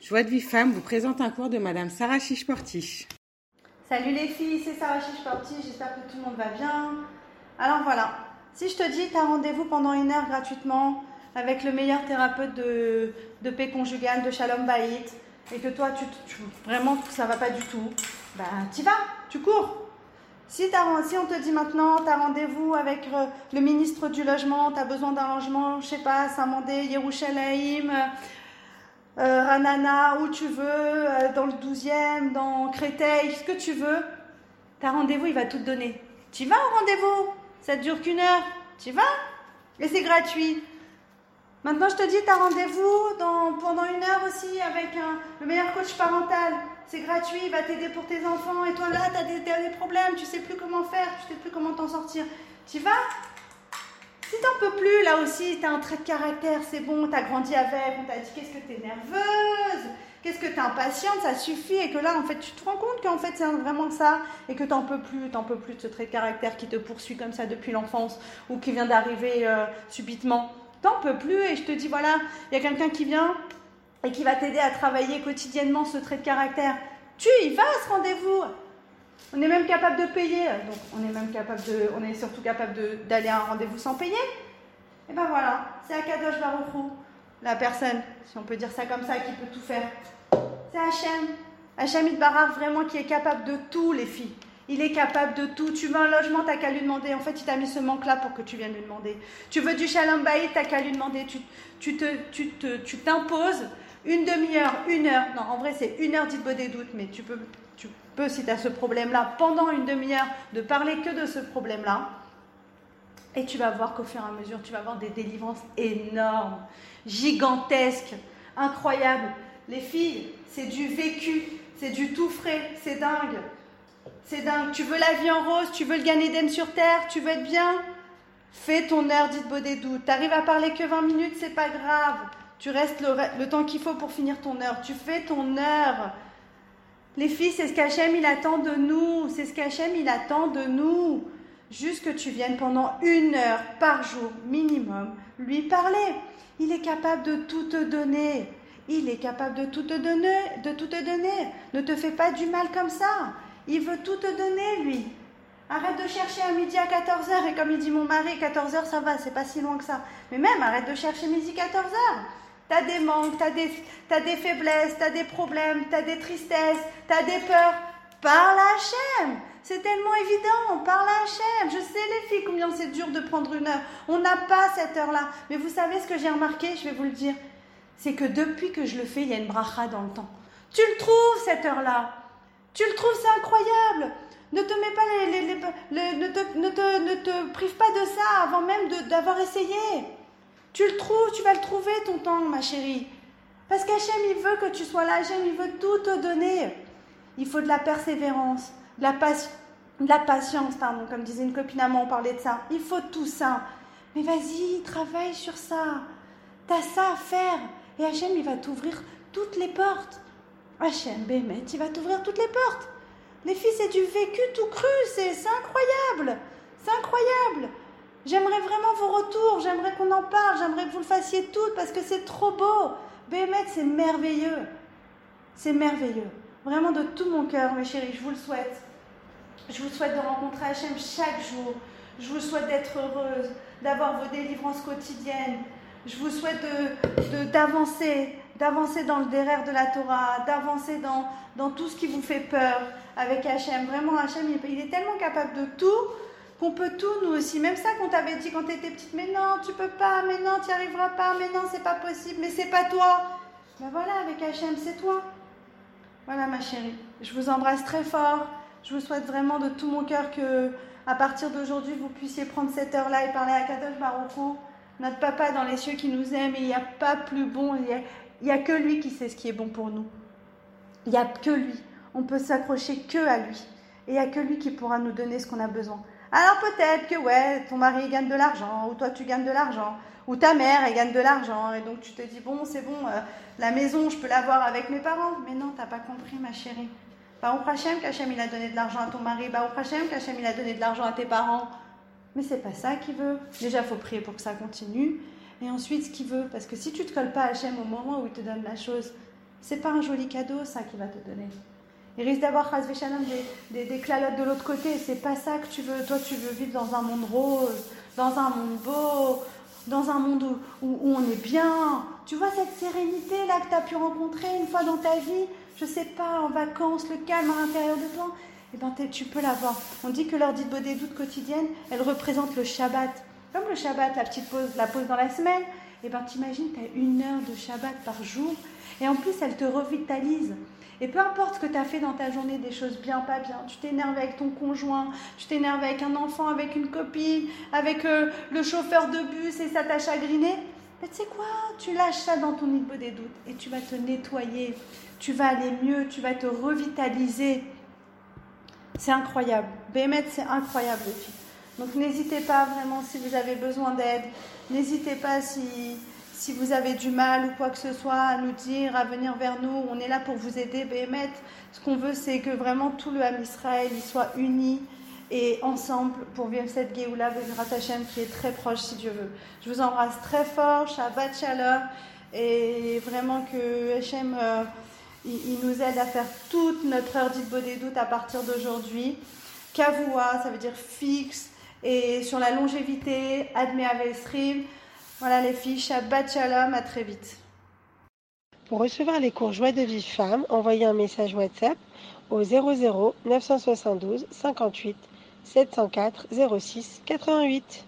Joie de vie femme vous présente un cours de Madame Sarah Chichportiche. Salut les filles, c'est Sarah Chichportiche, j'espère que tout le monde va bien. Alors voilà, si je te dis tu as rendez-vous pendant une heure gratuitement avec le meilleur thérapeute de, de paix conjugale, de Shalom Baït, et que toi, tu, vraiment, ça va pas du tout, ben tu vas, tu cours. Si, si on te dit maintenant, tu as rendez-vous avec euh, le ministre du Logement, tu as besoin d'un logement, je sais pas, Saint-Mandé, Yerushalayim, euh, Ranana, où tu veux, euh, dans le 12e, dans Créteil, ce que tu veux, ta rendez-vous, il va tout te donner. Tu vas au rendez-vous Ça ne dure qu'une heure. Tu vas Et c'est gratuit. Maintenant, je te dis, tu rendez-vous pendant une heure aussi avec le meilleur coach parental. C'est gratuit, il va t'aider pour tes enfants. Et toi, là, tu as des, des, problèmes, tu sais plus comment faire, tu sais plus comment t'en sortir. Tu vas si t'en peux plus, là aussi, t'as un trait de caractère, c'est bon, t'as grandi avec, on t'a dit qu'est-ce que t'es nerveuse, qu'est-ce que t'es impatiente, ça suffit, et que là, en fait, tu te rends compte qu'en fait, c'est vraiment ça, et que t'en peux plus, t'en peux plus de ce trait de caractère qui te poursuit comme ça depuis l'enfance, ou qui vient d'arriver euh, subitement. T'en peux plus, et je te dis, voilà, il y a quelqu'un qui vient et qui va t'aider à travailler quotidiennement ce trait de caractère. Tu y vas à ce rendez-vous, on est même capable de payer, donc on est même capable de, on est surtout capable d'aller à un rendez-vous sans payer. Et ben voilà, c'est Akadosh Baruchou, la personne, si on peut dire ça comme ça, qui peut tout faire. C'est Hachem. Hachem Barar vraiment qui est capable de tout, les filles. Il est capable de tout. Tu veux un logement, t'as qu'à lui demander. En fait, il t'a mis ce manque-là pour que tu viennes lui demander. Tu veux du baït, t'as qu'à lui demander. Tu, tu te, tu tu t'imposes une demi-heure, une heure. Non, en vrai, c'est une heure d'Itbo des doutes, mais tu peux tu peux, si tu as ce problème-là, pendant une demi-heure, de parler que de ce problème-là. Et tu vas voir qu'au fur et à mesure, tu vas avoir des délivrances énormes, gigantesques, incroyables. Les filles, c'est du vécu, c'est du tout frais, c'est dingue. C'est dingue. Tu veux la vie en rose, tu veux le Gan sur terre, tu veux être bien? Fais ton heure des doutes. T'arrives à parler que 20 minutes, c'est pas grave. Tu restes le, le temps qu'il faut pour finir ton heure. Tu fais ton heure. Les filles, c'est ce qu'Hachem il attend de nous. C'est ce qu'Hachem il attend de nous. Juste que tu viennes pendant une heure par jour minimum lui parler. Il est capable de tout te donner. Il est capable de tout te donner, de tout te donner. Ne te fais pas du mal comme ça. Il veut tout te donner, lui. Arrête de chercher à midi à 14h. Et comme il dit mon mari, 14h, ça va, c'est pas si loin que ça. Mais même, arrête de chercher midi 14h. T'as des manques, t'as des, faiblesses, t'as des problèmes, t'as des tristesses, t'as des peurs. Parle à Hachem. C'est tellement évident. Parle à Hachem. Je sais, les filles, combien c'est dur de prendre une heure. On n'a pas cette heure-là. Mais vous savez ce que j'ai remarqué Je vais vous le dire. C'est que depuis que je le fais, il y a une bracha dans le temps. Tu le trouves, cette heure-là? Tu le trouves, c'est incroyable? Ne te mets pas les, ne, te, ne, te, ne te prive pas de ça avant même d'avoir essayé. Tu le trouves, tu vas le trouver ton temps, ma chérie. Parce qu'Hachem, il veut que tu sois là. Hachem, il veut tout te donner. Il faut de la persévérance, de la, de la patience, comme disait une copine à moi, on parlait de ça. Il faut tout ça. Mais vas-y, travaille sur ça. T'as ça à faire. Et Hachem, il va t'ouvrir toutes les portes. Hachem, Bémet, il va t'ouvrir toutes les portes. Les filles, c'est du vécu tout cru, c'est incroyable. C'est incroyable. J'aimerais vraiment vos retours, j'aimerais qu'on en parle, j'aimerais que vous le fassiez toutes parce que c'est trop beau. Bémet, c'est merveilleux. C'est merveilleux. Vraiment de tout mon cœur, mes chéris, je vous le souhaite. Je vous souhaite de rencontrer Hachem chaque jour. Je vous souhaite d'être heureuse, d'avoir vos délivrances quotidiennes. Je vous souhaite d'avancer, de, d'avancer dans le derrière de la Torah, d'avancer dans, dans tout ce qui vous fait peur avec Hachem. Vraiment, Hachem, il est tellement capable de tout qu'on peut tout nous aussi. Même ça qu'on t'avait dit quand tu étais petite, mais non, tu peux pas, mais non, tu n'y arriveras pas, mais non, c'est pas possible, mais c'est pas toi. Ben voilà, avec Hachem, c'est toi. Voilà ma chérie. Je vous embrasse très fort. Je vous souhaite vraiment de tout mon cœur que à partir d'aujourd'hui, vous puissiez prendre cette heure-là et parler à Kadosh Baruch notre papa dans les cieux qui nous aime il n'y a pas plus bon, n'y a, que lui qui sait ce qui est bon pour nous. Il n'y a que lui. On peut s'accrocher que à lui. Et il n'y a que lui qui pourra nous donner ce qu'on a besoin. Alors peut-être que ouais, ton mari gagne de l'argent, ou toi tu gagnes de l'argent, ou ta mère elle gagne de l'argent, et donc tu te dis bon c'est bon, euh, la maison je peux l'avoir avec mes parents. Mais non, t'as pas compris ma chérie. Baruch Hashem qu'Hachem il a donné de l'argent à ton mari, Baruch Hashem qu'Hachem il a donné de l'argent à tes parents. Mais c'est pas ça qu'il veut. Déjà faut prier pour que ça continue, et ensuite ce qu'il veut, parce que si tu te colles pas à Hachem au moment où il te donne la chose, C'est pas un joli cadeau, ça, qu'il va te donner. Il risque d'avoir des, des, des clalottes de l'autre côté. C'est pas ça que tu veux. Toi, tu veux vivre dans un monde rose, dans un monde beau, dans un monde où, on est bien. Tu vois cette sérénité là que tu as pu rencontrer une fois dans ta vie, je sais pas, en vacances, le calme à l'intérieur de toi, eh ben, tu peux l'avoir. On dit que l'heure dite des doutes quotidienne, elle représente le Shabbat. Comme le Shabbat, la petite pause, la pause dans la semaine, eh ben, t'imagines, tu as une heure de Shabbat par jour, et en plus, elle te revitalise. Et peu importe ce que tu as fait dans ta journée, des choses bien, pas bien, tu t'énerves avec ton conjoint, tu t'énerves avec un enfant, avec une copine, avec euh, le chauffeur de bus et ça t'a chagriné, mais tu sais quoi Tu lâches ça dans ton niveau des doutes et tu vas te nettoyer, tu vas aller mieux, tu vas te revitaliser. C'est incroyable. Bémet, c'est incroyable les. Donc n'hésitez pas vraiment si vous avez besoin d'aide. N'hésitez pas si, vous avez du mal ou quoi que ce soit à nous dire, à venir vers nous. On est là pour vous aider. Bémet, ce qu'on veut, c'est que vraiment tout le Ham Israël il soit uni et ensemble pour vivre cette Géoula Bezrat Hashem qui est très proche si Dieu veut. Je vous embrasse très fort, Shabbat Shalom, et vraiment que Hashem euh, il, nous aide à faire toute notre heure d'Itbo des doutes à partir d'aujourd'hui. Kavua, ça veut dire fixe, et sur la longévité, Adme Avesrim. Voilà les filles, Shabbat Shalom, à très vite. Pour recevoir les cours Joie de vie femme, envoyez un message WhatsApp au 00 972 58 704 06 88.